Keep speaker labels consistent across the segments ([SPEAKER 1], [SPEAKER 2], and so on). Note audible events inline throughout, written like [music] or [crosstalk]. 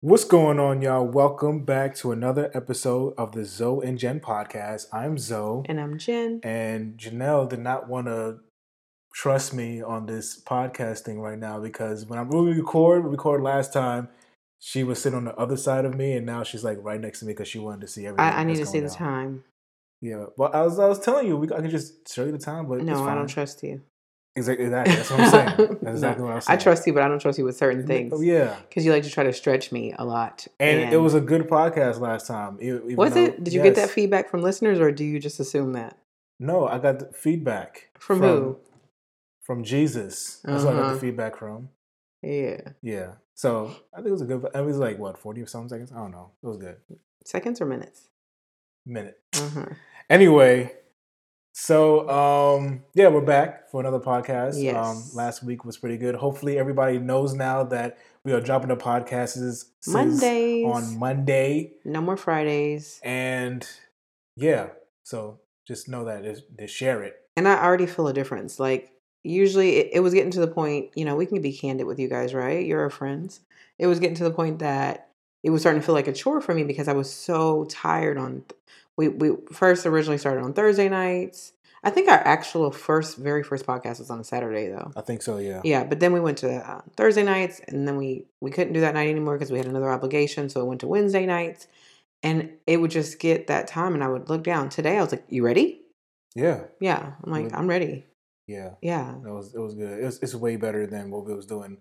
[SPEAKER 1] What's going on, y'all? Welcome back to another episode of the Zoe and Jen podcast. I'm Zoe,
[SPEAKER 2] And I'm Jen.
[SPEAKER 1] and Janelle did not want to trust me on this podcast thing right now because when I we record, we record last time, she was sitting on the other side of me, and now she's like right next to me because she wanted to see everything.
[SPEAKER 2] I, I need to see the
[SPEAKER 1] on.
[SPEAKER 2] time.
[SPEAKER 1] Yeah, well, I was I was telling you, we, I can just show you the time, but
[SPEAKER 2] No, I don't trust you.
[SPEAKER 1] Exactly, exactly. That's what I'm saying. [laughs] That's exactly
[SPEAKER 2] No,
[SPEAKER 1] what I was
[SPEAKER 2] I trust you, but I don't trust you with certain things.
[SPEAKER 1] Oh, yeah.
[SPEAKER 2] Because you like to try to stretch me a lot.
[SPEAKER 1] And, it was a good podcast last time. even
[SPEAKER 2] Was
[SPEAKER 1] though-
[SPEAKER 2] it? Did you get that feedback from listeners, or do you just assume that
[SPEAKER 1] No, I got the feedback
[SPEAKER 2] from, who?
[SPEAKER 1] From Jesus. That's what I got
[SPEAKER 2] Uh-huh.
[SPEAKER 1] the feedback from.
[SPEAKER 2] Yeah,
[SPEAKER 1] Yeah. So I think it was a good. It was like what forty or something seconds. I don't know. It was good.
[SPEAKER 2] seconds or minutes.
[SPEAKER 1] Minute.
[SPEAKER 2] Uh-huh.
[SPEAKER 1] Anyway, so um, yeah, we're back for another podcast. Um,
[SPEAKER 2] Yes.
[SPEAKER 1] last week was pretty good. Hopefully, everybody knows now that we are dropping the podcasts
[SPEAKER 2] Mondays.
[SPEAKER 1] on Monday,
[SPEAKER 2] No more Fridays.
[SPEAKER 1] and yeah, so just know that just share it.
[SPEAKER 2] And I already feel a difference. Like usually, it, it was getting to the point. You know, we can be candid with you guys, right? You're our friends. It was getting to the point that it was starting to feel like a chore for me because I was so tired. On we we first originally started on Thursday nights. I think our actual first, very first podcast was on a Saturday though.
[SPEAKER 1] I think so. Yeah.
[SPEAKER 2] Yeah, but then we went to uh, Thursday nights, and then we we couldn't do that night anymore because we had another obligation. So it went to Wednesday nights, and it would just get that time, and I would look down. Today, I was like, "You ready?"
[SPEAKER 1] Yeah.
[SPEAKER 2] Yeah, I'm like, "I'm ready."
[SPEAKER 1] Yeah.
[SPEAKER 2] Yeah,
[SPEAKER 1] It was it was good. It was, it's way better than what we was doing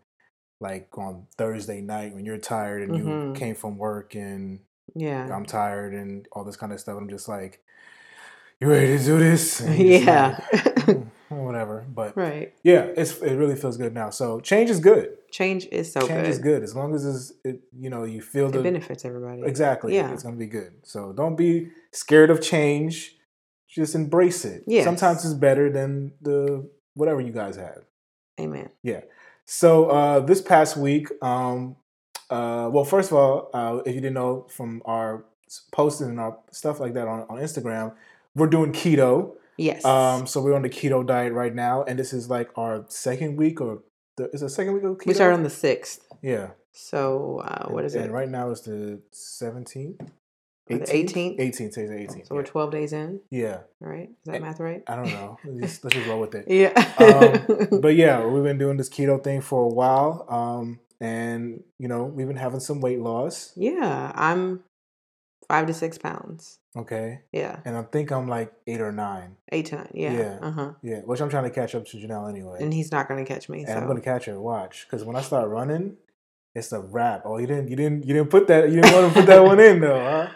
[SPEAKER 1] like on Thursday night when you're tired and you
[SPEAKER 2] Mhm.
[SPEAKER 1] came from work and
[SPEAKER 2] yeah.
[SPEAKER 1] I'm tired and all this kind of stuff. I'm just like, you ready to do this? [laughs] And
[SPEAKER 2] Yeah.
[SPEAKER 1] like, "Hmm, whatever. But
[SPEAKER 2] right.
[SPEAKER 1] yeah, it's it really feels good now. So change is good.
[SPEAKER 2] Change is so good.
[SPEAKER 1] change
[SPEAKER 2] good.
[SPEAKER 1] is good as long as it's, it you know you feel
[SPEAKER 2] It
[SPEAKER 1] the
[SPEAKER 2] benefits everybody.
[SPEAKER 1] exactly.
[SPEAKER 2] Yeah.
[SPEAKER 1] it's gonna be good. So don't be scared of change. Just embrace it.
[SPEAKER 2] yeah
[SPEAKER 1] Sometimes it's better than the whatever you guys have.
[SPEAKER 2] Amen. Yeah.
[SPEAKER 1] So uh, this past week, um, uh, well, first of all, uh, if you didn't know from our s- posting and our stuff like that on, on Instagram, we're doing keto.
[SPEAKER 2] Yes.
[SPEAKER 1] Um, so we're on the keto diet right now, and this is like our second week, or the, is it second week of keto?
[SPEAKER 2] we started on the sixth.
[SPEAKER 1] yeah.
[SPEAKER 2] So uh, what
[SPEAKER 1] And-
[SPEAKER 2] is
[SPEAKER 1] and
[SPEAKER 2] it?
[SPEAKER 1] right now it's the seventeenth,
[SPEAKER 2] Or the 18th?
[SPEAKER 1] eighteenth, today's eighteenth.
[SPEAKER 2] So we're twelve days in,
[SPEAKER 1] yeah,
[SPEAKER 2] right? Is that math right?
[SPEAKER 1] I don't know. Let's just, let's just roll with it. [laughs]
[SPEAKER 2] Yeah.
[SPEAKER 1] um, but yeah, [laughs] we've been doing this keto thing for a while, um, and you know we've been having some weight loss.
[SPEAKER 2] yeah, I'm five to six pounds.
[SPEAKER 1] Okay,
[SPEAKER 2] Yeah,
[SPEAKER 1] and I think I'm like eight or nine.
[SPEAKER 2] eight to nine. Yeah.
[SPEAKER 1] Yeah.
[SPEAKER 2] Uh huh.
[SPEAKER 1] Yeah, which I'm trying to catch up to Janelle anyway,
[SPEAKER 2] And he's not gonna catch me.
[SPEAKER 1] and
[SPEAKER 2] So
[SPEAKER 1] I'm gonna catch her. Watch, because when I start running, it's a wrap. Oh, you didn't, you didn't, you didn't put that. You didn't want to put that one in though, huh?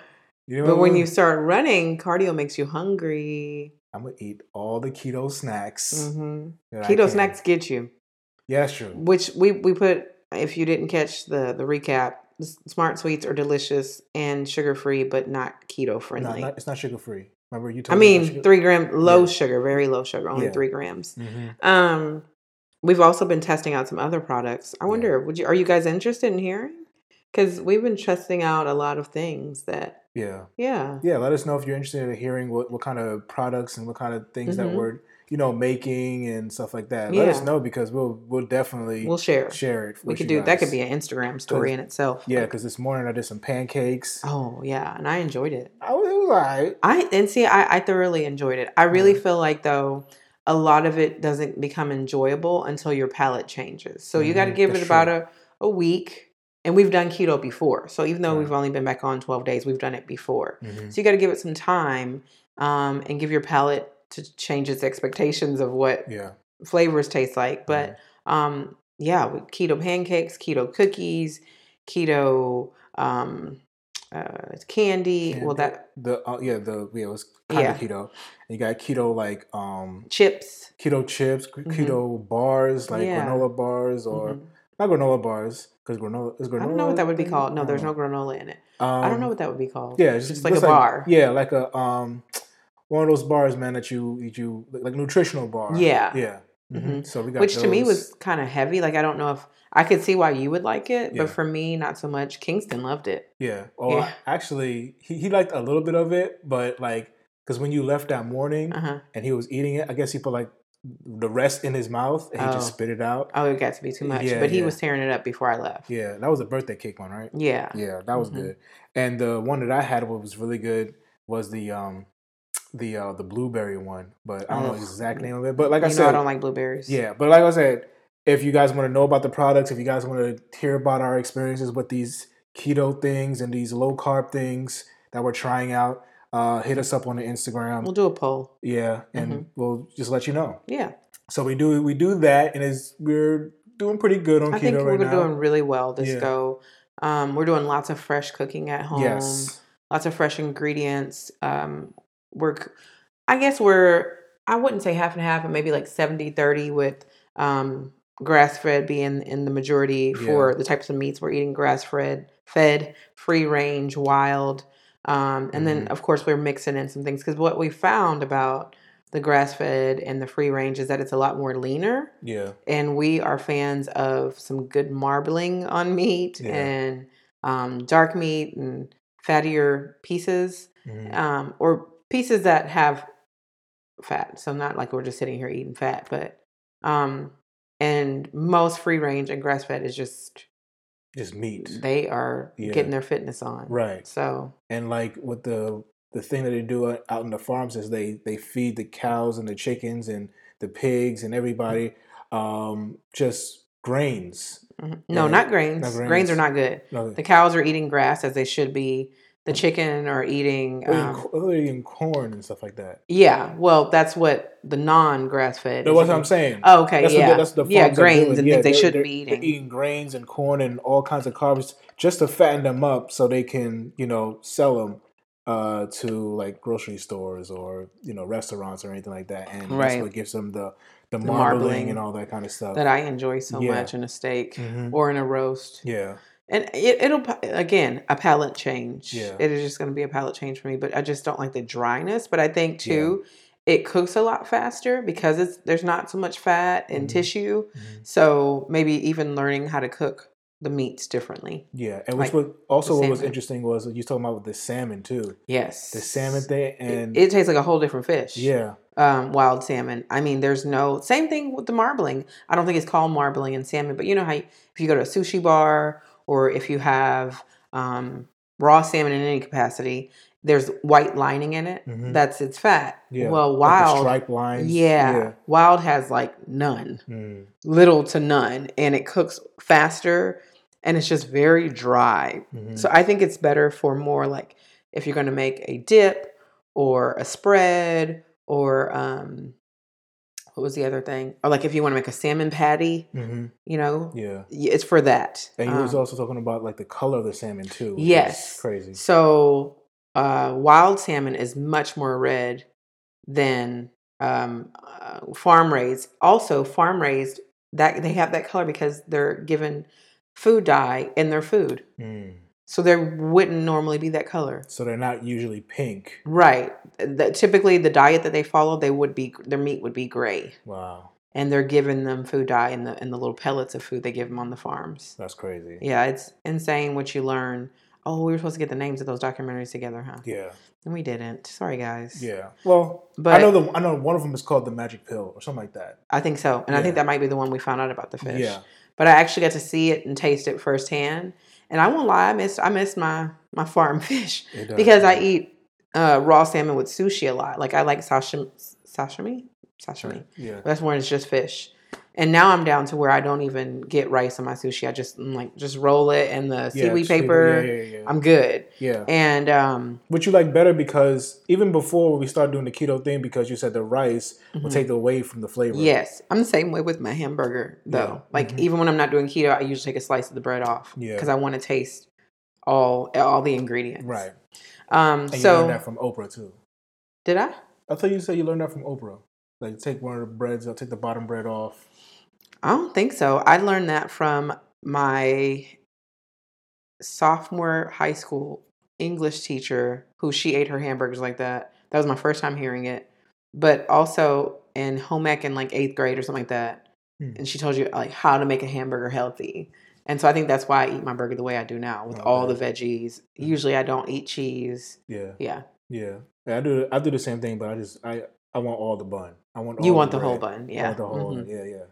[SPEAKER 1] You didn't
[SPEAKER 2] But when you start running, cardio makes you hungry.
[SPEAKER 1] I'm gonna eat all the keto snacks.
[SPEAKER 2] hmm Keto snacks get you.
[SPEAKER 1] Yeah, that's true.
[SPEAKER 2] Which we we put. If you didn't catch the the recap, smart sweets are delicious and sugar free, but not keto
[SPEAKER 1] No,
[SPEAKER 2] friendly.
[SPEAKER 1] not, it's not sugar free. Remember you
[SPEAKER 2] I mean, three gram low
[SPEAKER 1] Yeah.
[SPEAKER 2] sugar, very low sugar, only
[SPEAKER 1] Yeah.
[SPEAKER 2] three grams.
[SPEAKER 1] hmm
[SPEAKER 2] Um, we've also been testing out some other products. I
[SPEAKER 1] Yeah.
[SPEAKER 2] wonder, would you are you guys interested in hearing? Because we've been testing out a lot of things that,
[SPEAKER 1] Yeah.
[SPEAKER 2] yeah,
[SPEAKER 1] yeah let us know if you're interested in hearing what, what kind of products and what kind of things that
[SPEAKER 2] Mhm.
[SPEAKER 1] we're you know making and stuff like that let us know because we'll we'll definitely
[SPEAKER 2] we'll share.
[SPEAKER 1] share it
[SPEAKER 2] We could do that. Could be an Instagram story in itself.
[SPEAKER 1] yeah because this morning i did some pancakes
[SPEAKER 2] oh yeah, and I enjoyed it.
[SPEAKER 1] I was, it was all right
[SPEAKER 2] I and see, I, I thoroughly enjoyed it. I really
[SPEAKER 1] Mhm.
[SPEAKER 2] feel like though a lot of it doesn't become enjoyable until your palate changes. So you got to
[SPEAKER 1] Mhm,
[SPEAKER 2] give it about
[SPEAKER 1] true.
[SPEAKER 2] a, a week. And we've done keto before. So even though
[SPEAKER 1] Right.
[SPEAKER 2] we've only been back on 12 days, we've done it before.
[SPEAKER 1] Mhm.
[SPEAKER 2] So you got to give it some time um, and give your palate to change its expectations of what
[SPEAKER 1] yeah
[SPEAKER 2] flavors taste like. But
[SPEAKER 1] Mhm.
[SPEAKER 2] um, yeah, keto pancakes, keto cookies, keto um, uh, candy. Well, that
[SPEAKER 1] the uh, yeah the yeah it was kind
[SPEAKER 2] Yeah.
[SPEAKER 1] of keto and you got keto like um
[SPEAKER 2] chips.
[SPEAKER 1] keto chips
[SPEAKER 2] Mhm.
[SPEAKER 1] keto bars like
[SPEAKER 2] Yeah.
[SPEAKER 1] granola bars or
[SPEAKER 2] Mhm.
[SPEAKER 1] not granola bars because granola is granola
[SPEAKER 2] I don't know what that would be called. No, there's no granola in it.
[SPEAKER 1] know.
[SPEAKER 2] I don't know
[SPEAKER 1] Um,
[SPEAKER 2] what that would be called.
[SPEAKER 1] Yeah,
[SPEAKER 2] it's
[SPEAKER 1] it's
[SPEAKER 2] just like a
[SPEAKER 1] looks
[SPEAKER 2] bar.
[SPEAKER 1] Yeah, like a um, one of those bars, man, that you that you like nutritional bar.
[SPEAKER 2] Yeah.
[SPEAKER 1] yeah. hmm
[SPEAKER 2] Mhm.
[SPEAKER 1] So we got
[SPEAKER 2] Which to me was kind of heavy. Like I don't know if I could see why you would like it,
[SPEAKER 1] Yeah.
[SPEAKER 2] but for me, not so much. Kingston loved it.
[SPEAKER 1] yeah. Oh,
[SPEAKER 2] Yeah.
[SPEAKER 1] actually, he, he liked a little bit of it, but like because when you left that morning
[SPEAKER 2] Uh huh.
[SPEAKER 1] and he was eating it, I guess he put like the rest in his mouth and he just
[SPEAKER 2] Oh.
[SPEAKER 1] spit it out.
[SPEAKER 2] Oh, it got to be too much.
[SPEAKER 1] Yeah,
[SPEAKER 2] but he
[SPEAKER 1] yeah.
[SPEAKER 2] was tearing it up before I left.
[SPEAKER 1] Yeah, that was a birthday cake one, right?
[SPEAKER 2] Yeah.
[SPEAKER 1] Yeah, that was
[SPEAKER 2] Mhm.
[SPEAKER 1] good. And the one that I had what was really good was the um the uh the blueberry one, but I don't know the exact name of it. But like I
[SPEAKER 2] you know
[SPEAKER 1] said,
[SPEAKER 2] I don't like blueberries.
[SPEAKER 1] yeah, but like I said, if you guys want to know about the products, if you guys want to hear about our experiences with these keto things and these low carb things that we're trying out, uh, hit us up on the Instagram.
[SPEAKER 2] We'll do a poll.
[SPEAKER 1] yeah, and
[SPEAKER 2] Mhm.
[SPEAKER 1] we'll just let you know.
[SPEAKER 2] Yeah.
[SPEAKER 1] So we do we do that, and is we're doing pretty good on
[SPEAKER 2] I
[SPEAKER 1] keto
[SPEAKER 2] think
[SPEAKER 1] right
[SPEAKER 2] we're
[SPEAKER 1] now.
[SPEAKER 2] doing really well this
[SPEAKER 1] Yeah.
[SPEAKER 2] go. Um, we're doing lots of fresh cooking at home.
[SPEAKER 1] yes,
[SPEAKER 2] Lots of fresh ingredients. Um, we're, I guess we're, I wouldn't say half and half, but maybe like 70 30 with um, grass fed being in the majority for
[SPEAKER 1] Yeah.
[SPEAKER 2] the types of meats we're eating grass fed, fed, free range, wild. Um, and then,
[SPEAKER 1] Mhm.
[SPEAKER 2] of course, we're mixing in some things because what we found about the grass fed and the free range is that it's a lot more leaner
[SPEAKER 1] yeah,
[SPEAKER 2] and we are fans of some good marbling on meat
[SPEAKER 1] Yeah.
[SPEAKER 2] and um, dark meat and fattier pieces
[SPEAKER 1] mhm,
[SPEAKER 2] um, or pieces that have fat so not like we're just sitting here eating fat but um, and most free range and grass fed is just
[SPEAKER 1] just meat,
[SPEAKER 2] they are
[SPEAKER 1] Yeah.
[SPEAKER 2] getting their fitness on
[SPEAKER 1] right?
[SPEAKER 2] so
[SPEAKER 1] And like with the the thing that they do out in the farms is they they feed the cows and the chickens and the pigs and everybody um, just grains.
[SPEAKER 2] mhm. no not grains.
[SPEAKER 1] not
[SPEAKER 2] grains
[SPEAKER 1] grains.
[SPEAKER 2] are not good
[SPEAKER 1] No,
[SPEAKER 2] the cows are eating grass as they should be the chicken are eating um,
[SPEAKER 1] eating corn and stuff like that.
[SPEAKER 2] Yeah, well, that's what the non-grass fed.
[SPEAKER 1] That's what I'm saying.
[SPEAKER 2] Oh, okay,
[SPEAKER 1] That's
[SPEAKER 2] yeah,
[SPEAKER 1] the, that's the
[SPEAKER 2] yeah, grains and
[SPEAKER 1] Yeah,
[SPEAKER 2] things they shouldn't be eating.
[SPEAKER 1] eating grains and corn and all kinds of carbs just to fatten them up so they can you know sell them uh, to like grocery stores or you know restaurants or anything like that. And that's what gives them the the
[SPEAKER 2] The
[SPEAKER 1] marbling,
[SPEAKER 2] marbling
[SPEAKER 1] and all that kind of stuff.
[SPEAKER 2] That I enjoy so
[SPEAKER 1] Yeah.
[SPEAKER 2] much in a steak
[SPEAKER 1] Mhm.
[SPEAKER 2] or in a roast,
[SPEAKER 1] Yeah.
[SPEAKER 2] And it, it'll again a palate change.
[SPEAKER 1] Yeah.
[SPEAKER 2] it is just going to be a palate change for me. But I just don't like the dryness. But I think too, it cooks a lot faster because it's there's not so much fat and
[SPEAKER 1] Mhm.
[SPEAKER 2] tissue.
[SPEAKER 1] Mhm.
[SPEAKER 2] So maybe even learning how to cook the meats differently.
[SPEAKER 1] Yeah, and which
[SPEAKER 2] Like
[SPEAKER 1] was also what was interesting was you talking about with the salmon too.
[SPEAKER 2] Yes,
[SPEAKER 1] The salmon thing,
[SPEAKER 2] It-
[SPEAKER 1] and
[SPEAKER 2] it, tastes like a whole different fish.
[SPEAKER 1] yeah,
[SPEAKER 2] um, wild salmon. I mean, there's no same thing with the marbling. I don't think it's called marbling in salmon, but you know how you, if you go to a sushi bar or if you have um, raw salmon in any capacity, there's white lining in it.
[SPEAKER 1] Mhm.
[SPEAKER 2] That's its fat.
[SPEAKER 1] yeah.
[SPEAKER 2] Well,
[SPEAKER 1] Like
[SPEAKER 2] wild,
[SPEAKER 1] stripe lines.
[SPEAKER 2] yeah, wild has like none.
[SPEAKER 1] Mm.
[SPEAKER 2] little to none, and it cooks faster, and it's just very dry.
[SPEAKER 1] Mhm.
[SPEAKER 2] So I think it's better for more like if you're going to make a dip or a spread or um what was the other thing? Or like if you want to make a salmon patty,
[SPEAKER 1] Mhm.
[SPEAKER 2] you know,
[SPEAKER 1] Yeah,
[SPEAKER 2] it's for that.
[SPEAKER 1] and you was
[SPEAKER 2] Um,
[SPEAKER 1] also talking about like the color of the salmon too.
[SPEAKER 2] Yes.
[SPEAKER 1] crazy.
[SPEAKER 2] so uh wild salmon is much more red than um uh, farm raised. Also farm raised that they have that color because they're given food dye in their food.
[SPEAKER 1] Mm.
[SPEAKER 2] So there wouldn't normally be that color.
[SPEAKER 1] So they're not usually pink.
[SPEAKER 2] Right. The, typically, the diet that they follow, they would be their meat would be gray,
[SPEAKER 1] Wow,
[SPEAKER 2] and they're giving them food dye in the in the little pellets of food they give them on the farms.
[SPEAKER 1] that's crazy.
[SPEAKER 2] Yeah, it's insane what you learn. Oh, we were supposed to get the names of those documentaries together, huh?
[SPEAKER 1] Yeah,
[SPEAKER 2] And we didn't. Sorry, guys.
[SPEAKER 1] yeah. Well,
[SPEAKER 2] But
[SPEAKER 1] I know the I know one of them is called the magic pill or something like that.
[SPEAKER 2] I think so, and I think that might be the one we found out about the fish.
[SPEAKER 1] Yeah,
[SPEAKER 2] But I actually got to see it and taste it firsthand, and I won't lie, I missed I missed my my farm [laughs] fish. because I eat uh, raw salmon with sushi a lot. Like I like sashimi, sashimi, sashimi.
[SPEAKER 1] Yeah,
[SPEAKER 2] That's when it's just fish. And now I'm down to where I don't even get rice on my sushi. I just mm, like just roll it in the seaweed
[SPEAKER 1] seaweed,
[SPEAKER 2] paper.
[SPEAKER 1] Yeah, yeah, yeah.
[SPEAKER 2] I'm good.
[SPEAKER 1] yeah.
[SPEAKER 2] And um,
[SPEAKER 1] Which you like better because even before we started doing the keto thing, because you said the rice will
[SPEAKER 2] mhm.
[SPEAKER 1] take away from the flavor.
[SPEAKER 2] yes, I'm the same way with my hamburger though.
[SPEAKER 1] Yeah.
[SPEAKER 2] Like
[SPEAKER 1] Mhm.
[SPEAKER 2] even when I'm not doing keto, I usually take a slice of the bread off
[SPEAKER 1] Yeah.
[SPEAKER 2] because I want to taste all all the ingredients.
[SPEAKER 1] Right.
[SPEAKER 2] Um.
[SPEAKER 1] And you
[SPEAKER 2] so
[SPEAKER 1] learned that from Oprah too.
[SPEAKER 2] did I?
[SPEAKER 1] I thought you said you learned that from Oprah. Like take one of the breads, I'll take the bottom bread off.
[SPEAKER 2] I don't think so. I learned that from my sophomore high school English teacher who she ate her hamburgers like that. That was my first time hearing it. But also in home ec in like eighth grade or something like that.
[SPEAKER 1] Hmm.
[SPEAKER 2] And she told you like how to make a hamburger healthy. And so I think that's why I eat my burger the way I do now with all the
[SPEAKER 1] Okay.
[SPEAKER 2] veggies. Usually I don't eat cheese.
[SPEAKER 1] Yeah.
[SPEAKER 2] Yeah.
[SPEAKER 1] Yeah. I do I do the same thing, but I just I I want all the bun. I want
[SPEAKER 2] You
[SPEAKER 1] all
[SPEAKER 2] want the
[SPEAKER 1] bread.
[SPEAKER 2] whole bun, yeah.
[SPEAKER 1] want the whole
[SPEAKER 2] Mhm.
[SPEAKER 1] yeah yeah.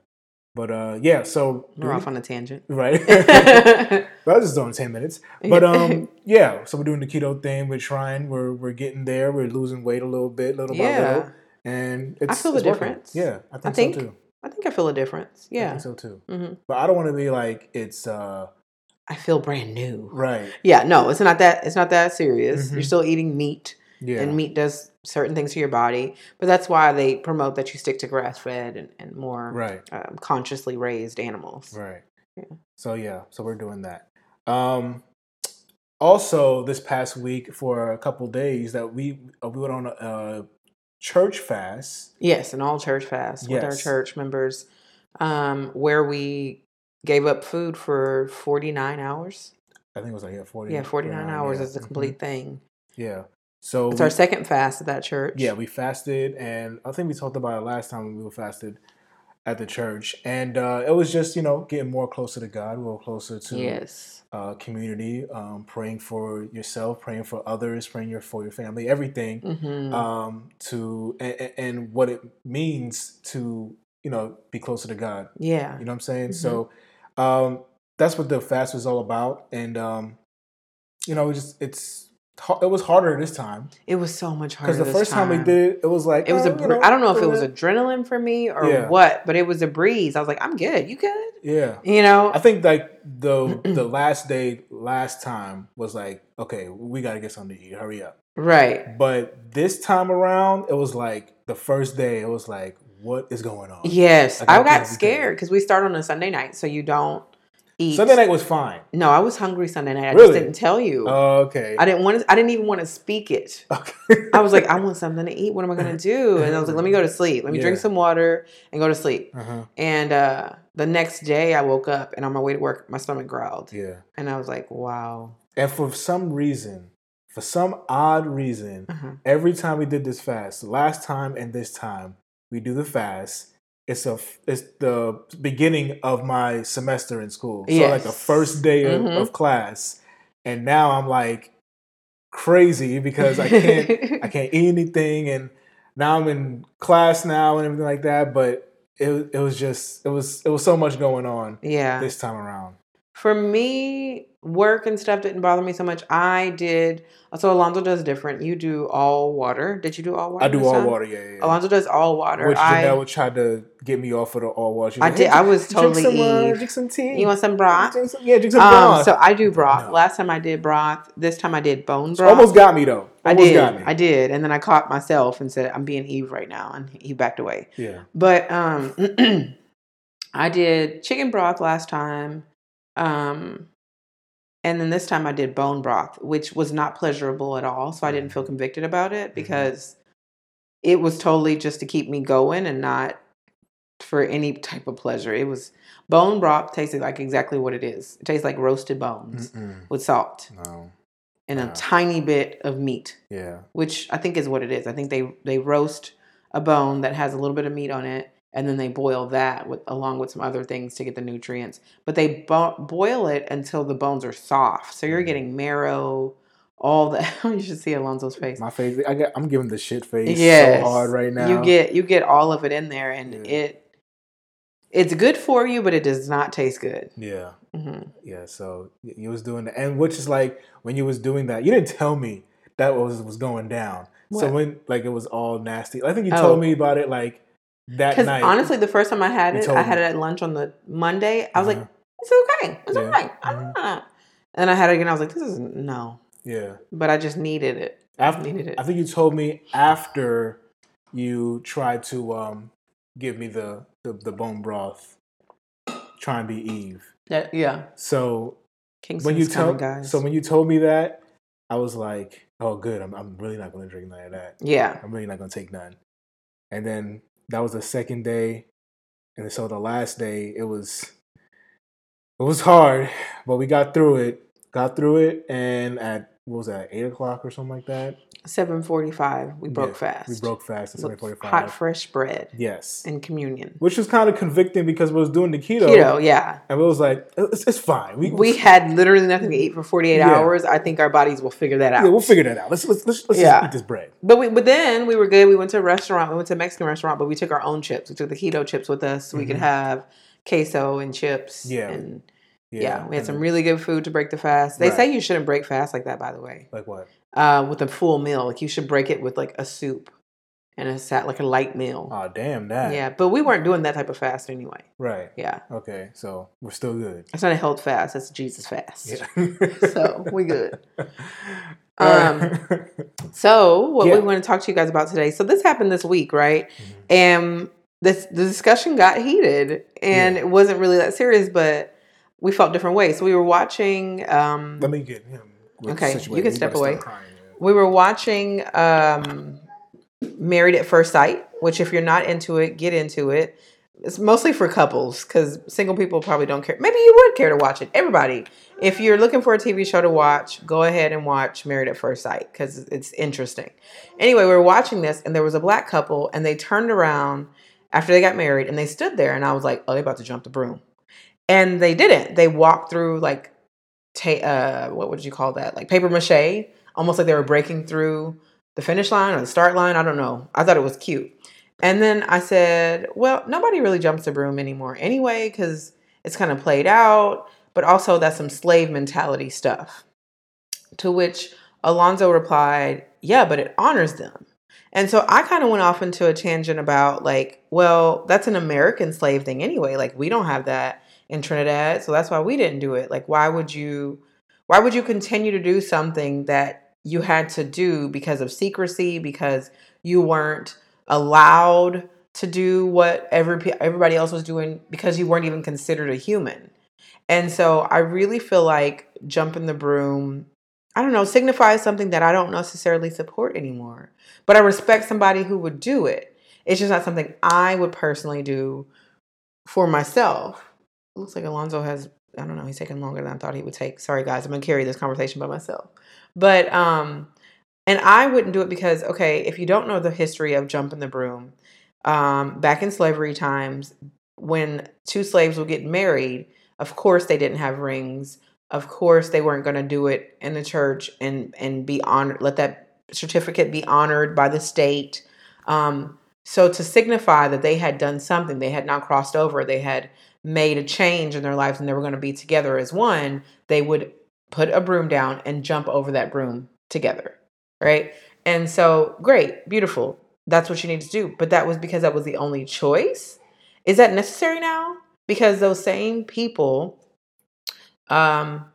[SPEAKER 1] But uh, yeah. So
[SPEAKER 2] We're off on a tangent. [laughs]
[SPEAKER 1] right. [laughs] I was just doing ten minutes. But um, yeah. So we're doing the keto thing. We're trying. We're we're getting there. We're losing weight a little bit, little by little, and it's, I
[SPEAKER 2] feel the
[SPEAKER 1] it's working.
[SPEAKER 2] difference.
[SPEAKER 1] Yeah, I think,
[SPEAKER 2] think
[SPEAKER 1] so too.
[SPEAKER 2] I think I feel a difference.
[SPEAKER 1] Yeah, I
[SPEAKER 2] Yeah,
[SPEAKER 1] think so too.
[SPEAKER 2] hmm
[SPEAKER 1] But I don't want to be like it's uh
[SPEAKER 2] I feel brand new.
[SPEAKER 1] right.
[SPEAKER 2] Yeah, no, it's not that. It's not that serious.
[SPEAKER 1] Mhm.
[SPEAKER 2] You're still eating meat,
[SPEAKER 1] Yeah.
[SPEAKER 2] and meat does certain things to your body. But that's why they promote that you stick to grass fed and, and more
[SPEAKER 1] right.
[SPEAKER 2] um, consciously raised animals.
[SPEAKER 1] Right.
[SPEAKER 2] Yeah.
[SPEAKER 1] So yeah, so we're doing that. Um also this past week for a couple days that we uh, we went on a, a church fast.
[SPEAKER 2] Yes, an all church fast with our church members, um, where we gave up food for 49 hours.
[SPEAKER 1] I think it was like yeah, 40
[SPEAKER 2] Yeah, 49 hours
[SPEAKER 1] yeah.
[SPEAKER 2] is the
[SPEAKER 1] Mhm.
[SPEAKER 2] complete thing.
[SPEAKER 1] Yeah. So
[SPEAKER 2] It's
[SPEAKER 1] we-
[SPEAKER 2] our second fast at that church.
[SPEAKER 1] yeah, we fasted and I think we talked about it last time when we were fasted at the church and uh, it was just you know getting more closer to God, more closer to
[SPEAKER 2] Yes.
[SPEAKER 1] uh, community, um, praying for yourself, praying for others, praying your, for your family, everything.
[SPEAKER 2] hmm
[SPEAKER 1] um, to and, and what it means to you know be closer to God.
[SPEAKER 2] yeah.
[SPEAKER 1] You know what I'm saying?
[SPEAKER 2] Mhm.
[SPEAKER 1] So um, that's what the fast was all about, and um, you know, it just it's it was harder this time
[SPEAKER 2] It was so much harder.
[SPEAKER 1] because the first time. we did it, it was like
[SPEAKER 2] It was
[SPEAKER 1] oh,
[SPEAKER 2] a.
[SPEAKER 1] you
[SPEAKER 2] Br- I don't know if it was adrenaline for me or
[SPEAKER 1] Yeah.
[SPEAKER 2] what, but it was a breeze. I was like, I'm good. You good?
[SPEAKER 1] yeah.
[SPEAKER 2] You know?
[SPEAKER 1] I think like the [clears throat] the last day last time was like okay we got to get something to eat hurry up
[SPEAKER 2] Right.
[SPEAKER 1] but this time around it was like the first day it was like what is going on
[SPEAKER 2] Yes,
[SPEAKER 1] Like, I
[SPEAKER 2] I got scared because we start on a Sunday night, so you don't eat.
[SPEAKER 1] Sunday night was fine
[SPEAKER 2] No, I was hungry Sunday night. I
[SPEAKER 1] Really?
[SPEAKER 2] just didn't tell you.
[SPEAKER 1] Oh, okay
[SPEAKER 2] I didn't want to. I didn't even want to speak it.
[SPEAKER 1] Okay.
[SPEAKER 2] I was like, I want something to eat. What am I gonna do? And I was like, let me go to sleep. Let me drink some water and go to sleep.
[SPEAKER 1] uh-huh.
[SPEAKER 2] And uh, the next day, I woke up and on my way to work, my stomach growled,
[SPEAKER 1] Yeah.
[SPEAKER 2] and I was like, wow.
[SPEAKER 1] And for some reason, for some odd reason,
[SPEAKER 2] Uh-huh.
[SPEAKER 1] every time we did this fast, last time and this time, we do the fast. It's a it's the beginning of my semester in school. So like the first day of,
[SPEAKER 2] Mhm.
[SPEAKER 1] of class. And now I'm like crazy because I can't [laughs] I can't eat anything and now I'm in class now and everything like that. But it it was just it was it was so much going on
[SPEAKER 2] yeah.
[SPEAKER 1] this time around.
[SPEAKER 2] For me, work and stuff didn't bother me so much. I did. So Alonzo does different. You do all water. Did you do all water?
[SPEAKER 1] I do all
[SPEAKER 2] time?
[SPEAKER 1] water, yeah, yeah. yeah.
[SPEAKER 2] Alonzo does all water.
[SPEAKER 1] Which
[SPEAKER 2] I,
[SPEAKER 1] Janelle tried to get me off of the all water. She was
[SPEAKER 2] I
[SPEAKER 1] like,
[SPEAKER 2] did.
[SPEAKER 1] "Hey,
[SPEAKER 2] I was
[SPEAKER 1] drink
[SPEAKER 2] totally
[SPEAKER 1] some, uh, drink some tea.
[SPEAKER 2] You want some broth?
[SPEAKER 1] Drink some, yeah, drink some
[SPEAKER 2] Um,
[SPEAKER 1] broth.
[SPEAKER 2] so I do broth.
[SPEAKER 1] No.
[SPEAKER 2] Last time I did broth. This time I did bone broth.
[SPEAKER 1] almost got me though.
[SPEAKER 2] I did.
[SPEAKER 1] got me.
[SPEAKER 2] I did, and then I caught myself and said, "I'm being Eve right now," and he backed away.
[SPEAKER 1] Yeah.
[SPEAKER 2] But um, [clears throat] I did chicken broth last time, um, and then this time I did bone broth, which was not pleasurable at all. So I didn't feel convicted about it mm-hmm. because it was totally just to keep me going and not for any type of pleasure. It was bone broth tasted like exactly what it is. It tastes like roasted bones
[SPEAKER 1] Mm-mm.
[SPEAKER 2] with salt
[SPEAKER 1] No.
[SPEAKER 2] and a tiny bit of meat
[SPEAKER 1] Yeah.
[SPEAKER 2] which I think is what it is. I think they they roast a bone that has a little bit of meat on it, and then they boil that with along with some other things to get the nutrients. But they bo- boil it until the bones are soft, so you're getting marrow, all the. [laughs] you should see Alonzo's face.
[SPEAKER 1] My face. I got. I'm giving the shit face
[SPEAKER 2] Yes.
[SPEAKER 1] so hard right now.
[SPEAKER 2] You get you get all of it in there, and
[SPEAKER 1] Yeah.
[SPEAKER 2] it it's good for you, but it does not taste good.
[SPEAKER 1] Yeah.
[SPEAKER 2] hmm
[SPEAKER 1] Yeah. So you was doing that, and which is like when you was doing that, you didn't tell me that was was going down. So when like it was all nasty. I think you
[SPEAKER 2] Oh.
[SPEAKER 1] told me about it like that
[SPEAKER 2] Because honestly, the first time I had it, I had it at lunch on the Monday. I was
[SPEAKER 1] Uh-huh.
[SPEAKER 2] like, it's okay, it's
[SPEAKER 1] Yeah.
[SPEAKER 2] okay.
[SPEAKER 1] Mhm.
[SPEAKER 2] Ah. And I had it again. I was like, this is no.
[SPEAKER 1] yeah.
[SPEAKER 2] but I just needed it.
[SPEAKER 1] After
[SPEAKER 2] needed it.
[SPEAKER 1] I think you told me after you tried to um give me the the, the bone broth, try and be Eve.
[SPEAKER 2] That, yeah,
[SPEAKER 1] So
[SPEAKER 2] Kingston's
[SPEAKER 1] when you told
[SPEAKER 2] guys.
[SPEAKER 1] so when you told me that, I was like, oh good, I'm I'm really not gonna drink none of that.
[SPEAKER 2] yeah,
[SPEAKER 1] I'm really not gonna take none. And then that was the second day, and so the last day it was it was hard, but we got through it. Got through it, and at what was that, eight o'clock or something like that?
[SPEAKER 2] Seven forty-five. We broke
[SPEAKER 1] Yeah,
[SPEAKER 2] fast.
[SPEAKER 1] We broke fast at seven forty-five.
[SPEAKER 2] Hot fresh bread
[SPEAKER 1] Yes,
[SPEAKER 2] and communion.
[SPEAKER 1] which was kind of convicting because we was doing the keto,
[SPEAKER 2] Keto, yeah.
[SPEAKER 1] and we was like, it's, it's fine. We
[SPEAKER 2] We had literally nothing to eat for forty-eight
[SPEAKER 1] Yeah.
[SPEAKER 2] hours. I think our bodies will figure that out.
[SPEAKER 1] yeah, we'll figure that out. Let's let's let's, let's
[SPEAKER 2] Yeah.
[SPEAKER 1] just eat this bread.
[SPEAKER 2] But we, but then we were good. We went to a restaurant. We went to a Mexican restaurant, but we took our own chips. We took the keto chips with us, so we could
[SPEAKER 1] Mhm.
[SPEAKER 2] have queso and chips.
[SPEAKER 1] Yeah.
[SPEAKER 2] and yeah, we had some really good food to break the fast. They
[SPEAKER 1] Right.
[SPEAKER 2] say you shouldn't break fast like that, by the way.
[SPEAKER 1] like what?
[SPEAKER 2] Uh, with a full meal, like you should break it with like a soup and a sat like a light meal.
[SPEAKER 1] Oh damn that.
[SPEAKER 2] yeah, but we weren't doing that type of fast anyway.
[SPEAKER 1] Right.
[SPEAKER 2] Yeah,
[SPEAKER 1] Okay. So we're still good.
[SPEAKER 2] it's not a health fast. It's a Jesus fast.
[SPEAKER 1] Yeah. [laughs]
[SPEAKER 2] So we good. [laughs]
[SPEAKER 1] Um, [laughs]
[SPEAKER 2] So, what
[SPEAKER 1] Yeah.
[SPEAKER 2] we want to talk to you guys about today. So, this happened this week, right?
[SPEAKER 1] Mm-hmm.
[SPEAKER 2] And this the discussion got heated, and
[SPEAKER 1] Yeah.
[SPEAKER 2] it wasn't really that serious, but we felt different ways. So, we were watching. Um,
[SPEAKER 1] let me get him.
[SPEAKER 2] Okay, you can step away. we were watching um, Married at First Sight, which, if you're not into it, get into it. It's mostly for couples because single people probably don't care. Maybe you would care to watch it. Everybody, if you're looking for a TV show to watch, go ahead and watch Married at First Sight because it's interesting. Anyway, we were watching this and there was a black couple and they turned around after they got married and they stood there and I was like, oh, they're about to jump the broom. And they didn't. They walked through like, ta- uh, what would you call that? Like paper mache, almost like they were breaking through the finish line or the start line. I don't know. I thought it was cute. And then I said, well, nobody really jumps the broom anymore anyway, because it's kind of played out, but also that's some slave mentality stuff. To which Alonzo replied, yeah, but it honors them. And so I kind of went off into a tangent about, like, well, that's an American slave thing anyway. Like, we don't have that in Trinidad. So that's why we didn't do it. Like, why would you? Why would you continue to do something that you had to do because of secrecy, because you weren't allowed to do what every everybody else was doing because you weren't even considered a human. And so I really feel like jumping the broom, I don't know, signifies something that I don't necessarily support anymore. But I respect somebody who would do it. It's just not something I would personally do for myself. It Looks like Alonzo has I don't know, he's taking longer than I thought he would take. Sorry guys, I'm gonna carry this conversation by myself. But um and I wouldn't do it because okay, if you don't know the history of jumping the broom, um, back in slavery times, when two slaves would get married, of course they didn't have rings. Of course they weren't to do it in the church and and be honored. Let that certificate be honored by the state. Um, so to signify that they had done something, they had not crossed over, they had made a change in their lives, and they were going to be together as one. They would put a broom down and jump over that broom together, right? And so, great, beautiful that's what you need to do. But that was because that was the only choice. Is that necessary now? Because those same people um,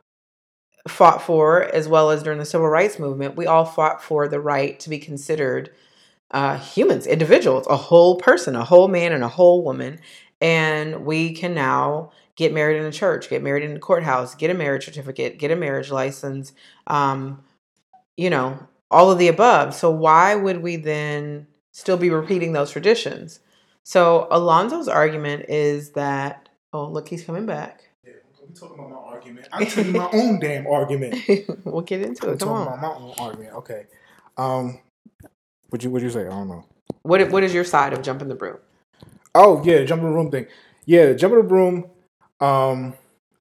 [SPEAKER 2] fought for, as well as during the civil rights movement, we all fought for the right to be considered uh, humans, individuals, a whole person, a whole man, and a whole woman. And we can now get married in a church, get married in a courthouse, get a marriage certificate, get a marriage license, um, you know, all of the above. So why would we then still be repeating those traditions? So Alonzo's argument is that oh look, he's coming back.
[SPEAKER 1] Yeah, we talking about my argument. I'm telling you my [laughs] own damn argument. [laughs]
[SPEAKER 2] we'll get into
[SPEAKER 1] I'm
[SPEAKER 2] it. Come
[SPEAKER 1] talking
[SPEAKER 2] on.
[SPEAKER 1] about my own argument. Okay. Um, what you what you say? I don't know.
[SPEAKER 2] What what is your side of jumping the broom?
[SPEAKER 1] Oh yeah, jumping the broom thing. Yeah, jumping the broom. Um,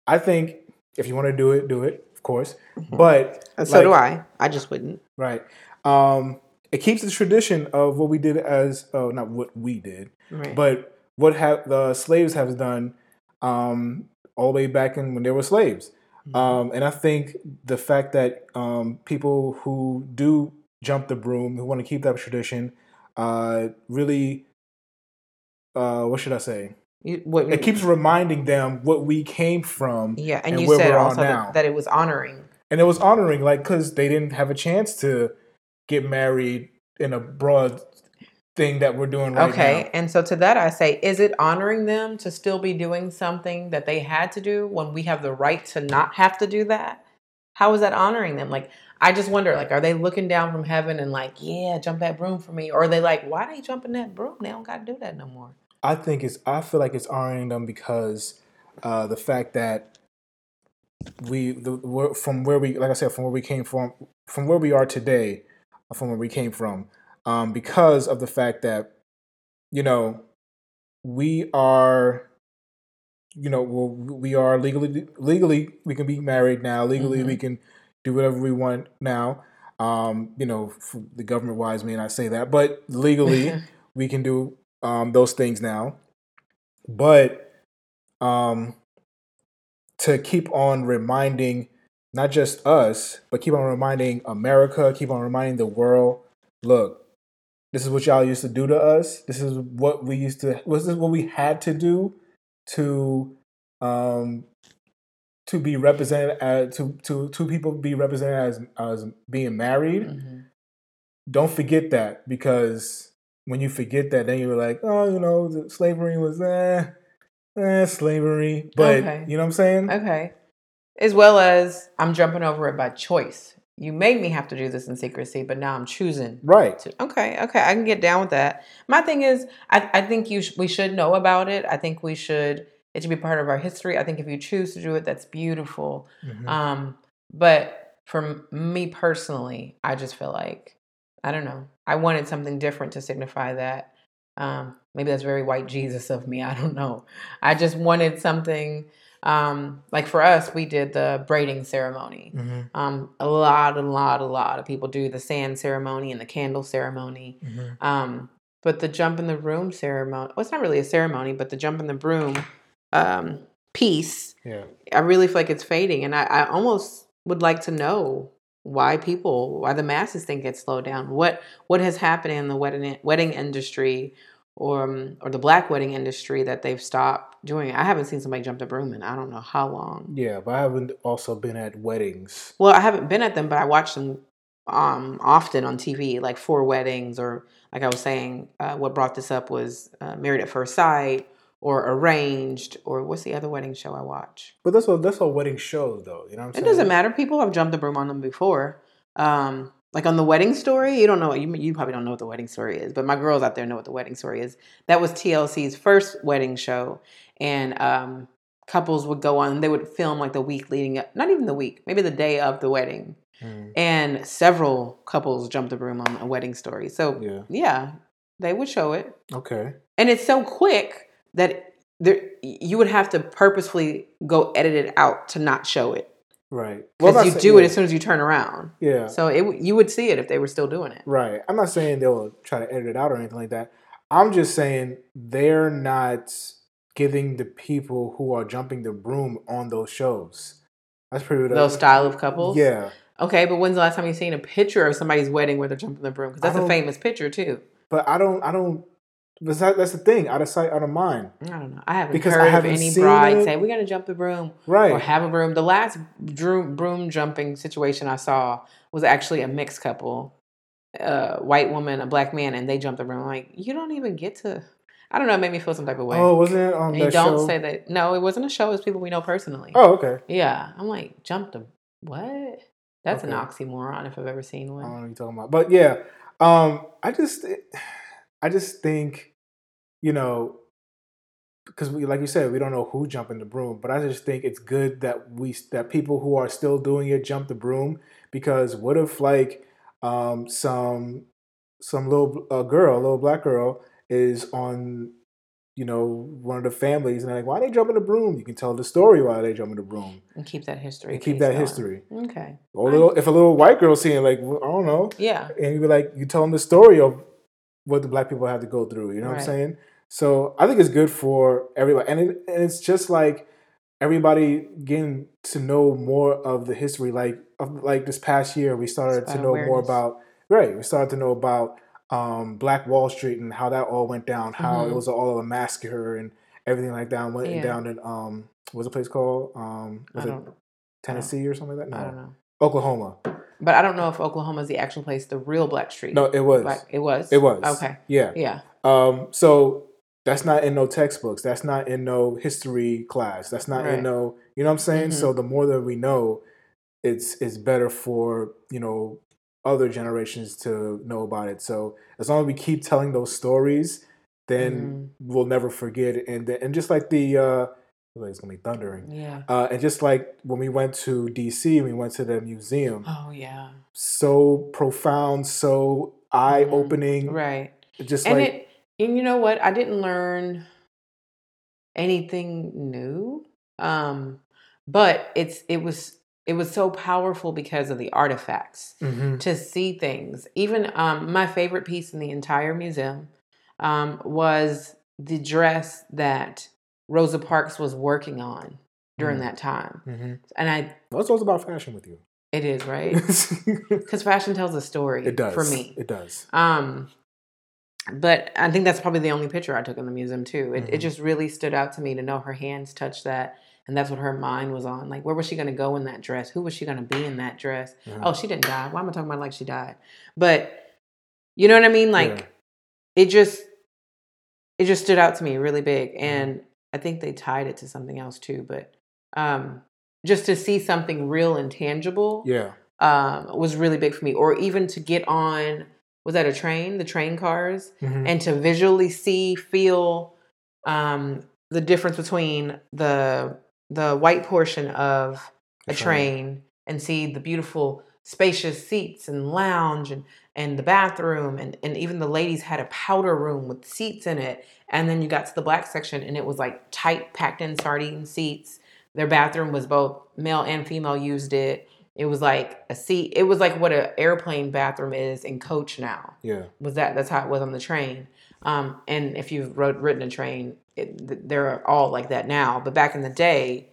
[SPEAKER 1] I think if you want to do it, do it, of course. But
[SPEAKER 2] And so do I. I just wouldn't.
[SPEAKER 1] right, um, it keeps the tradition of what we did as oh, not what we did,
[SPEAKER 2] Right.
[SPEAKER 1] but what have the slaves have done um, all the way back in when they were slaves.
[SPEAKER 2] Mhm.
[SPEAKER 1] Um, and I think the fact that um, people who do jump the broom, who want to keep that tradition, uh, really, uh, what should I say?
[SPEAKER 2] You- what,
[SPEAKER 1] It keeps reminding them what we came from,
[SPEAKER 2] yeah, and,
[SPEAKER 1] and
[SPEAKER 2] you said also that, that it was honoring.
[SPEAKER 1] and it was honoring, like, because they didn't have a chance to get married in a broad thing that we're doing right now.
[SPEAKER 2] okay,
[SPEAKER 1] now.
[SPEAKER 2] and so to that I say, is it honoring them to still be doing something that they had to do when we have the right to not have to do that? How is that honoring them? Like, I just wonder, like, are they looking down from heaven and like, yeah, jump that broom for me? Or are they like, why are they jumping that broom? They don't got to do that no more.
[SPEAKER 1] I think it's. I feel like it's honoring them because uh, the fact that we the from where we like I said from where we came from from where we are today, from where we came from, um, because of the fact that you know we are you know we are legally legally we can be married now. Legally
[SPEAKER 2] Mhm.
[SPEAKER 1] we can do whatever we want now. Um you know the government wise may not say that but legally [laughs] we can do um those things now. But um to keep on reminding not just us but keep on reminding america keep on reminding the world look this is what y'all used to do to us this is what we used to Was this is what we had to do to um to be represented as to to two people be represented as as being married
[SPEAKER 2] Mhm.
[SPEAKER 1] don't forget that because when you forget that then you're like oh you know slavery was eh, eh slavery but
[SPEAKER 2] Okay.
[SPEAKER 1] you know what i'm saying
[SPEAKER 2] Okay. As well as I'm jumping over it by choice. You made me have to do this in secrecy, but now I'm choosing
[SPEAKER 1] right
[SPEAKER 2] to. Okay, okay, I can get down with that. My thing is, I, I think you sh- we should know about it. I think we should. It should be part of our history. I think if you choose to do it, that's beautiful.
[SPEAKER 1] Mhm.
[SPEAKER 2] Um, but for me personally, I just feel like I don't know. I wanted something different to signify that. Um, maybe that's very white Jesus of me. I don't know. I just wanted something um, like for us. We did the braiding ceremony.
[SPEAKER 1] Mhm.
[SPEAKER 2] Um, a lot, a lot, a lot of people do the sand ceremony and the candle ceremony.
[SPEAKER 1] Mhm.
[SPEAKER 2] Um, but the jump in the broom ceremony, well, it's not really a ceremony, but the jump in the broom um, piece,
[SPEAKER 1] yeah
[SPEAKER 2] I really feel like it's fading. And I, I almost would like to know why people, why the masses think it's slowed down. What what has happened in the wedding wedding industry or um, or the black wedding industry that they've stopped doing it? I haven't seen somebody jump the broom in I don't know how long.
[SPEAKER 1] yeah but i haven't also been at weddings
[SPEAKER 2] Well, I haven't been at them, but I watch them um, often on TV, like for weddings, or like I was saying, uh, what brought this up was uh, Married at First Sight, or Arranged, or what's the other wedding show I watch?
[SPEAKER 1] but that's what that's what wedding shows though you know what i'm saying?
[SPEAKER 2] It doesn't matter. People have jumped the broom on them before. Um, like on the wedding story, you don't know. You you probably don't know what the wedding story is, but my girls out there know what the wedding story is. That was TLC's first wedding show, and um, couples would go on. They would film like the week leading up, not even the week, maybe the day of the wedding,
[SPEAKER 1] Mm,
[SPEAKER 2] and several couples jumped the broom on a wedding story. So
[SPEAKER 1] yeah
[SPEAKER 2] yeah, they would show it,
[SPEAKER 1] okay
[SPEAKER 2] and it's so quick that there you would have to purposefully go edit it out to not show it
[SPEAKER 1] right Well,
[SPEAKER 2] because you
[SPEAKER 1] not
[SPEAKER 2] do
[SPEAKER 1] saying-
[SPEAKER 2] it as soon as you turn around.
[SPEAKER 1] yeah
[SPEAKER 2] So it you would see it if they were still doing it.
[SPEAKER 1] Right. I'm not saying they'll try to edit it out or anything like that. I'm just saying they're not giving the people who are jumping the broom on those shows. That's pretty.
[SPEAKER 2] Those style of couples.
[SPEAKER 1] Yeah,
[SPEAKER 2] Okay, but when's the last time you've seen a picture of somebody's wedding where they're jumping the broom? Because that's a famous picture too.
[SPEAKER 1] but I don't. I don't. That's, that's the thing. Out of sight, out of mind.
[SPEAKER 2] I don't know. I haven't
[SPEAKER 1] Because I
[SPEAKER 2] heard of
[SPEAKER 1] haven't
[SPEAKER 2] any
[SPEAKER 1] seen
[SPEAKER 2] bride
[SPEAKER 1] it.
[SPEAKER 2] say we got to jump the broom
[SPEAKER 1] Right.
[SPEAKER 2] or have a broom. The last broom, broom jumping situation I saw was actually a mixed couple, a white woman, a black man, and they jumped the broom. I'm like you don't even get to. I don't know. It made me feel some type of way.
[SPEAKER 1] oh, wasn't it on
[SPEAKER 2] and
[SPEAKER 1] that
[SPEAKER 2] don't
[SPEAKER 1] show?
[SPEAKER 2] say that. No, it wasn't a show. It's people we know personally.
[SPEAKER 1] Oh, okay.
[SPEAKER 2] Yeah, I'm like jump the what? That's an oxymoron if I've ever seen one.
[SPEAKER 1] I don't know what you're talking about, but yeah, um, I just, I just think, you know, because we, like you said, we don't know who jumping the broom, but I just think it's good that we that people who are still doing it jump the broom because what if like um, some some little uh, girl, little black girl, is on you know one of the families and they're like, why they jumping the broom? You can tell the story why they jumping the broom
[SPEAKER 2] And keep that history.
[SPEAKER 1] and keep that
[SPEAKER 2] going.
[SPEAKER 1] history.
[SPEAKER 2] Okay.
[SPEAKER 1] Or a little, if a little white girl seeing like well, I don't know,
[SPEAKER 2] Yeah.
[SPEAKER 1] and you be like, you tell them the story of what the black people have to go through. You know what I'm saying? So I think it's good for everybody, and, it, and it's just like everybody getting to know more of the history. Like of, like this past year, we started to know more about right. We started to know about um, Black Wall Street and how that all went down. How it
[SPEAKER 2] Mhm.
[SPEAKER 1] was all a massacre and everything like that. And went
[SPEAKER 2] Yeah.
[SPEAKER 1] down in um, what's the place called? Um, was
[SPEAKER 2] I
[SPEAKER 1] it. Tennessee or something like that?
[SPEAKER 2] I
[SPEAKER 1] No,
[SPEAKER 2] don't know.
[SPEAKER 1] Oklahoma.
[SPEAKER 2] But I don't know if Oklahoma is the actual place, the real Black Street.
[SPEAKER 1] No, it was.
[SPEAKER 2] Black, it was.
[SPEAKER 1] It was.
[SPEAKER 2] Okay.
[SPEAKER 1] Yeah.
[SPEAKER 2] Yeah.
[SPEAKER 1] Um, so that's not in no textbooks. That's not in no history class. That's not
[SPEAKER 2] Right.
[SPEAKER 1] in no, you know what I'm saying?
[SPEAKER 2] Mhm.
[SPEAKER 1] So the more that we know, it's it's better for, you know, other generations to know about it. So as long as we keep telling those stories, then
[SPEAKER 2] Mm-hmm.
[SPEAKER 1] we'll never forget it. And and just like the uh it's gonna be thundering.
[SPEAKER 2] Yeah.
[SPEAKER 1] Uh, and just like when we went to DC, we went to the museum.
[SPEAKER 2] Oh yeah.
[SPEAKER 1] So profound, so eye opening.
[SPEAKER 2] Right.
[SPEAKER 1] Just
[SPEAKER 2] and
[SPEAKER 1] like
[SPEAKER 2] it and you know what i didn't learn anything new um but it's it was it was so powerful because of the artifacts
[SPEAKER 1] Mhm.
[SPEAKER 2] to see things even um my favorite piece in the entire museum um was the dress that rosa parks was working on during
[SPEAKER 1] Mm.
[SPEAKER 2] that time
[SPEAKER 1] Mhm.
[SPEAKER 2] and i
[SPEAKER 1] What's always about fashion with you?
[SPEAKER 2] it is right [laughs] because fashion tells a story It
[SPEAKER 1] does
[SPEAKER 2] for me
[SPEAKER 1] It does.
[SPEAKER 2] Um, but I think that's probably the only picture I took in the museum too. It, it
[SPEAKER 1] Mhm.
[SPEAKER 2] just really stood out to me to know her hands touched that, and that's what her mind was on. Like, where was she going to go in that dress? Who was she going to be in that dress?
[SPEAKER 1] Yeah.
[SPEAKER 2] Oh, she didn't die. Why am I talking about like she died? But you know what I mean? Like,
[SPEAKER 1] Yeah.
[SPEAKER 2] it just it just stood out to me really big,
[SPEAKER 1] Mm-hmm.
[SPEAKER 2] and I think they tied it to something else too. But um, just to see something real and tangible
[SPEAKER 1] yeah.
[SPEAKER 2] um, was really big for me. Or even to get on, was that a train? The train cars,
[SPEAKER 1] Mhm.
[SPEAKER 2] and to visually see, feel um, the difference between the the white portion of a
[SPEAKER 1] train.
[SPEAKER 2] and see the beautiful spacious seats and lounge and and the bathroom and and even the ladies had a powder room with seats in it. And then you got to the black section and it was like tight packed in sardine seats. Their bathroom was both male and female used it. It was like a seat it was like what an airplane bathroom is in coach now.
[SPEAKER 1] Yeah.
[SPEAKER 2] was that that's how it was on the train. Um, and if you've rode, ridden a train it, they're all like that now but back in the day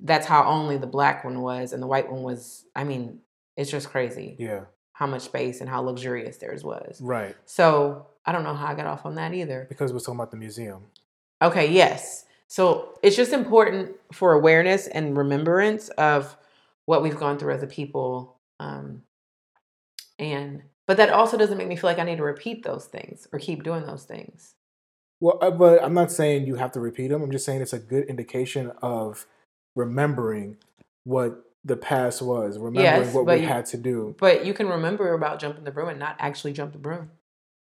[SPEAKER 2] that's how only the black one was and the white one was i mean it's just crazy
[SPEAKER 1] Yeah.
[SPEAKER 2] how much space and how luxurious theirs was
[SPEAKER 1] Right.
[SPEAKER 2] so i don't know how i got off on that either
[SPEAKER 1] Because we're talking about the museum.
[SPEAKER 2] Okay, yes. So it's just important for awareness and remembrance of what we've gone through as a people. Um, and but that also doesn't make me feel like I need to repeat those things or keep doing those things.
[SPEAKER 1] Well, uh, but I'm not saying you have to repeat them. I'm just saying it's a good indication of remembering what the past was, remembering
[SPEAKER 2] Yes,
[SPEAKER 1] what we
[SPEAKER 2] you-
[SPEAKER 1] had to do.
[SPEAKER 2] But you can remember about jumping the broom and not actually jump the broom.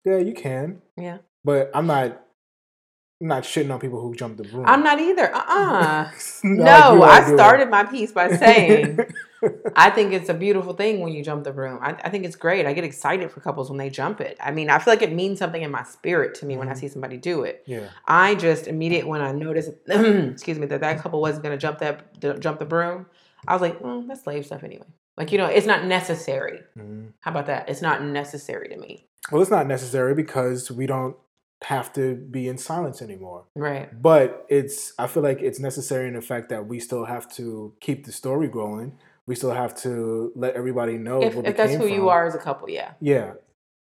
[SPEAKER 1] Yeah, you can,
[SPEAKER 2] Yeah.
[SPEAKER 1] but I'm not. I'm not shitting on people who jump the broom.
[SPEAKER 2] I'm not either. Uh-uh. [laughs]
[SPEAKER 1] No,
[SPEAKER 2] no, I
[SPEAKER 1] doing-
[SPEAKER 2] started my piece by saying [laughs] [laughs] I think it's a beautiful thing when you jump the broom. I, I think it's great. I get excited for couples when they jump it. I mean, I feel like it means something in my spirit to me when I
[SPEAKER 1] Mhm.
[SPEAKER 2] see somebody do it.
[SPEAKER 1] yeah,
[SPEAKER 2] I just immediate when I noticed, [clears throat] excuse me, that that couple wasn't going to jump that jump the broom. I was like, well, that's slave stuff anyway. Like you know, it's not necessary.
[SPEAKER 1] Mhm.
[SPEAKER 2] How about that? It's not necessary to me.
[SPEAKER 1] well, it's not necessary because we don't have to be in silence anymore.
[SPEAKER 2] Right.
[SPEAKER 1] But it's. I feel like it's necessary in the fact that we still have to keep the story going. We still have to let everybody know
[SPEAKER 2] If, if that's who
[SPEAKER 1] from.
[SPEAKER 2] you are as a couple, yeah.
[SPEAKER 1] Yeah,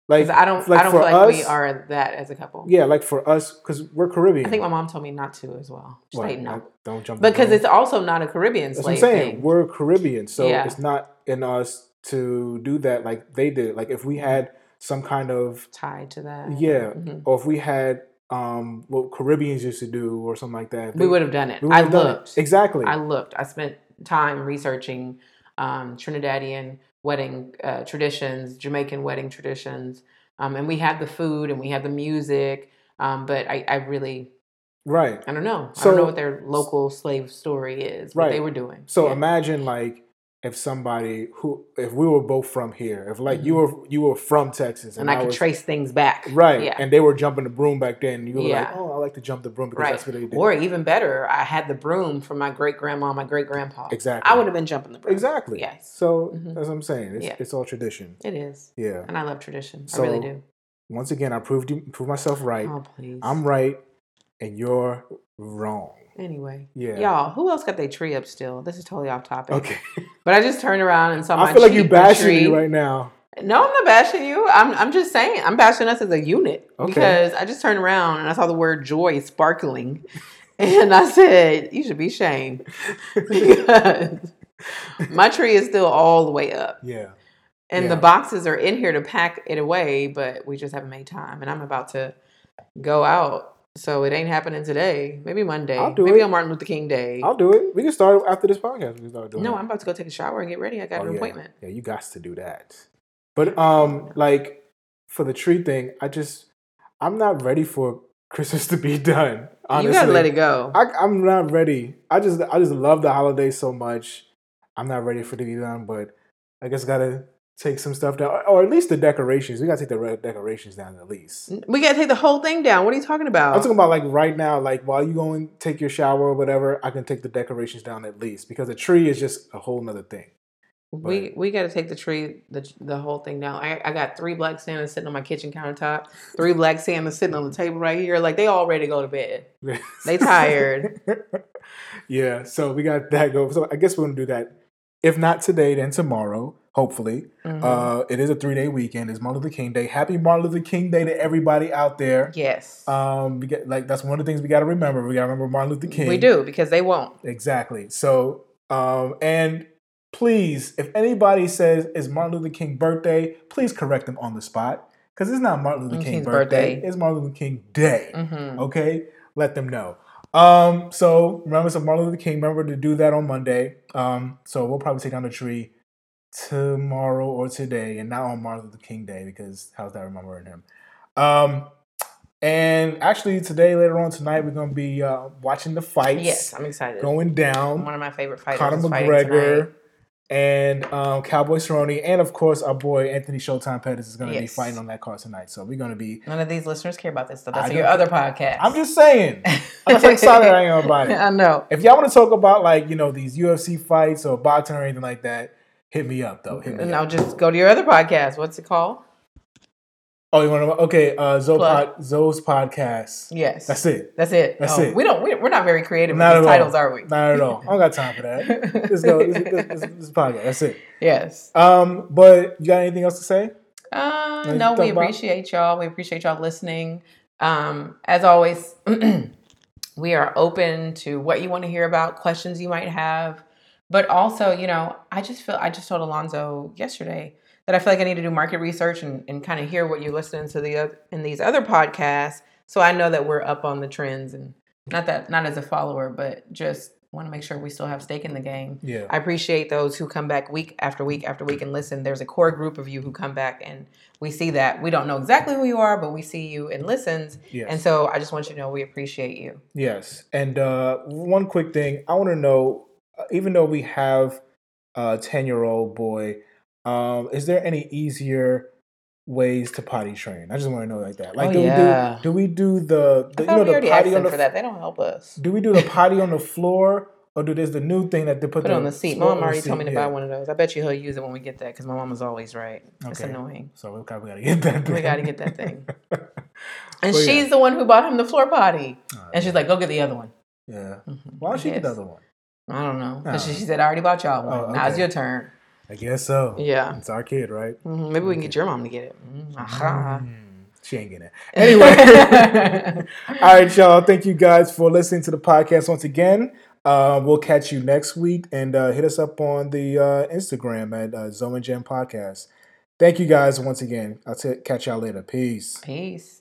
[SPEAKER 1] like
[SPEAKER 2] I don't,
[SPEAKER 1] like
[SPEAKER 2] I don't feel like we
[SPEAKER 1] us-
[SPEAKER 2] are that as a couple.
[SPEAKER 1] Yeah, like for us, because we're Caribbean.
[SPEAKER 2] I think my mom told me not to as well. She
[SPEAKER 1] What,
[SPEAKER 2] said no.
[SPEAKER 1] like, don't jump.
[SPEAKER 2] Because it's also not a Caribbean
[SPEAKER 1] That's what I'm saying.
[SPEAKER 2] thing.
[SPEAKER 1] We're Caribbean, so
[SPEAKER 2] Yeah.
[SPEAKER 1] it's not in us to do that like they did. Like if we had some kind of
[SPEAKER 2] tied to that.
[SPEAKER 1] yeah,
[SPEAKER 2] Mhm.
[SPEAKER 1] or if we had um what Caribbeans used to do or something like that,
[SPEAKER 2] We would have done it. I
[SPEAKER 1] done it.
[SPEAKER 2] looked.
[SPEAKER 1] exactly.
[SPEAKER 2] I looked. I spent time researching um, Trinidadian wedding uh, traditions, Jamaican wedding traditions, um, and we had the food and we had the music. Um, but I, I really,
[SPEAKER 1] right.
[SPEAKER 2] I don't know. I don't know what their local slave story is. What they were doing.
[SPEAKER 1] So
[SPEAKER 2] Yeah.
[SPEAKER 1] imagine like if somebody who if we were both from here, if like you
[SPEAKER 2] Mhm.
[SPEAKER 1] were you were from Texas
[SPEAKER 2] and I could
[SPEAKER 1] was,
[SPEAKER 2] trace things back.
[SPEAKER 1] right,
[SPEAKER 2] Yeah.
[SPEAKER 1] and they were jumping the broom back then, you were like,
[SPEAKER 2] Yeah.
[SPEAKER 1] oh, I like to jump the broom because
[SPEAKER 2] Right.
[SPEAKER 1] that's what they did.
[SPEAKER 2] Or even better, I had the broom from my great grandma, my great grandpa.
[SPEAKER 1] exactly.
[SPEAKER 2] I would have been jumping the broom.
[SPEAKER 1] exactly.
[SPEAKER 2] Yes.
[SPEAKER 1] So
[SPEAKER 2] Mhm.
[SPEAKER 1] that's what I'm saying. It's,
[SPEAKER 2] Yeah.
[SPEAKER 1] it's all tradition.
[SPEAKER 2] It is.
[SPEAKER 1] Yeah.
[SPEAKER 2] And I love tradition.
[SPEAKER 1] So,
[SPEAKER 2] I really do.
[SPEAKER 1] Once again, I proved you proved myself right.
[SPEAKER 2] Oh, please.
[SPEAKER 1] I'm right, and you're wrong.
[SPEAKER 2] Anyway.
[SPEAKER 1] Yeah.
[SPEAKER 2] Y'all, who else got their tree up still? This is totally off topic.
[SPEAKER 1] Okay. [laughs]
[SPEAKER 2] But I just turned around and saw my
[SPEAKER 1] I feel like you bashing
[SPEAKER 2] tree.
[SPEAKER 1] me right now.
[SPEAKER 2] No, I'm not bashing you. I'm I'm just saying I'm bashing us as a unit
[SPEAKER 1] Okay.
[SPEAKER 2] because I just turned around and I saw the word joy sparkling, [laughs] and I said you should be shamed [laughs] because my tree is still all the way up,
[SPEAKER 1] Yeah.
[SPEAKER 2] and
[SPEAKER 1] Yeah.
[SPEAKER 2] the boxes are in here to pack it away, but we just haven't made time, and I'm about to go out. So it ain't happening today. Maybe Monday.
[SPEAKER 1] I'll do
[SPEAKER 2] Maybe
[SPEAKER 1] it.
[SPEAKER 2] on Martin Luther King Day.
[SPEAKER 1] I'll do it. We can start after this podcast. We can start doing
[SPEAKER 2] no,
[SPEAKER 1] it.
[SPEAKER 2] I'm about to go take a shower and get ready. I got
[SPEAKER 1] Oh,
[SPEAKER 2] an
[SPEAKER 1] yeah.
[SPEAKER 2] appointment.
[SPEAKER 1] Yeah, you got to do that. But um, like for the tree thing, I just I'm not ready for Christmas to be [laughs] done. Honestly,
[SPEAKER 2] You gotta let it go.
[SPEAKER 1] I, I'm not ready. I just I just love the holidays so much. I'm not ready for it to be done, but I guess gotta take some stuff down, or at least the decorations. We gotta take the red decorations down at least.
[SPEAKER 2] we gotta take the whole thing down. What are you talking about?
[SPEAKER 1] I'm talking about like right now, like while you go and take your shower or whatever, I can take the decorations down at least because a tree is just a whole nother thing.
[SPEAKER 2] we we got to take the tree the the whole thing down. I, I got three black Santas sitting on my kitchen countertop, three black Santas sitting on the table right here. Like they all ready to go to bed. [laughs] They tired.
[SPEAKER 1] yeah, so we got that go. So I guess we're gonna do that. If not today, then tomorrow. Hopefully,
[SPEAKER 2] Mhm.
[SPEAKER 1] uh, it is a three day weekend. It's Martin Luther King Day. Happy Martin Luther King Day to everybody out there.
[SPEAKER 2] yes,
[SPEAKER 1] Um, get like that's one of the things we got to remember. We got to remember Martin Luther King.
[SPEAKER 2] we do because they won't.
[SPEAKER 1] exactly. So, um, and please, if anybody says it's Martin Luther King birthday, please correct them on the spot because it's not Martin Luther
[SPEAKER 2] Mm,
[SPEAKER 1] King
[SPEAKER 2] King's
[SPEAKER 1] birthday.
[SPEAKER 2] birthday.
[SPEAKER 1] It's Martin Luther King Day.
[SPEAKER 2] hmm
[SPEAKER 1] Okay, let them know. Um, so remember, so Martin Luther King. Remember to do that on Monday. Um, so we'll probably take down the tree tomorrow or today, and not on Martin Luther King Day because how's that remembering him? Um, and actually today, later on tonight, we're gonna be uh, watching the fights
[SPEAKER 2] Yes, I'm excited.
[SPEAKER 1] going down.
[SPEAKER 2] One of my favorite fighters
[SPEAKER 1] Conor McGregor and um, Cowboy Cerrone, and of course our boy Anthony Showtime Pettis is gonna be fighting on that card tonight. So we're gonna be.
[SPEAKER 2] None of these listeners care about this stuff. That's your other podcast.
[SPEAKER 1] I'm just saying. [laughs] I'm excited I am about it. [laughs]
[SPEAKER 2] I know.
[SPEAKER 1] If y'all want to talk about like you know these UFC fights or boxing or anything like that, hit me up though. Hit
[SPEAKER 2] Now
[SPEAKER 1] up.
[SPEAKER 2] just go to your other podcast. What's it called?
[SPEAKER 1] Oh, you want to? Okay, uh, Zoe pod, Zoe's podcast.
[SPEAKER 2] Yes.
[SPEAKER 1] That's it.
[SPEAKER 2] That's it.
[SPEAKER 1] That's
[SPEAKER 2] Oh,
[SPEAKER 1] it.
[SPEAKER 2] We don't. We, we're not very creative
[SPEAKER 1] Not
[SPEAKER 2] with these
[SPEAKER 1] all.
[SPEAKER 2] titles, are we?
[SPEAKER 1] Not at all. I don't got time for that. [laughs] Let's go. This, this, this, this podcast. That's it.
[SPEAKER 2] yes.
[SPEAKER 1] Um, but you got anything else to say?
[SPEAKER 2] Uh,
[SPEAKER 1] Anything
[SPEAKER 2] no, we
[SPEAKER 1] talk about?
[SPEAKER 2] appreciate y'all. We appreciate y'all listening. Um, as always, [clears throat] we are open to what you want to hear about, questions you might have, but also, you know, I just feel I just told Alonzo yesterday that I feel like I need to do market research and, and kind of hear what you're listening to the in these other podcasts, so I know that we're up on the trends and not that not as a follower, but just want to make sure we still have stake in the game.
[SPEAKER 1] Yeah.
[SPEAKER 2] I appreciate those who come back week after week after week and listen. There's a core group of you who come back and we see that. We don't know exactly who you are, but we see you and listens.
[SPEAKER 1] Yes.
[SPEAKER 2] And so I just want you to know we appreciate you.
[SPEAKER 1] Yes. And uh, one quick thing, I want to know, even though we have a ten-year-old boy, um, is there any easier ways to potty train? I just want to know like that. Like,
[SPEAKER 2] Oh,
[SPEAKER 1] do
[SPEAKER 2] yeah.
[SPEAKER 1] we do do we do the, the you know
[SPEAKER 2] we
[SPEAKER 1] the potty on the
[SPEAKER 2] for that. They don't help us.
[SPEAKER 1] do we do the potty on the floor or do there's the new thing that they put,
[SPEAKER 2] Put it on the seat. Mom
[SPEAKER 1] the
[SPEAKER 2] already told me to
[SPEAKER 1] Yeah.
[SPEAKER 2] buy one of those. I bet you he'll use it when we get that because my mom is always right. It's annoying.
[SPEAKER 1] So we got, we got to get that.
[SPEAKER 2] We
[SPEAKER 1] thing.
[SPEAKER 2] got to get that thing. [laughs] And
[SPEAKER 1] Well, yeah.
[SPEAKER 2] she's the one who bought him the floor potty.
[SPEAKER 1] Alright.
[SPEAKER 2] And she's like, go get the other one.
[SPEAKER 1] yeah.
[SPEAKER 2] Mhm.
[SPEAKER 1] Why don't she get the other one?
[SPEAKER 2] I don't know.
[SPEAKER 1] Oh.
[SPEAKER 2] she said, I already bought y'all one.
[SPEAKER 1] Oh,
[SPEAKER 2] Now it's your turn.
[SPEAKER 1] I guess so.
[SPEAKER 2] Yeah.
[SPEAKER 1] It's our kid, right?
[SPEAKER 2] Mhm. Maybe we can get your mom to get it. Mm, aha.
[SPEAKER 1] Mm, She ain't getting it. [laughs] Anyway. [laughs] All right, y'all. Thank you guys for listening to the podcast once again. Uh, we'll catch you next week and uh, hit us up on the uh, Instagram at uh, Zoe and Podcast. Thank you guys once again. I'll t- catch y'all later. Peace.
[SPEAKER 2] Peace.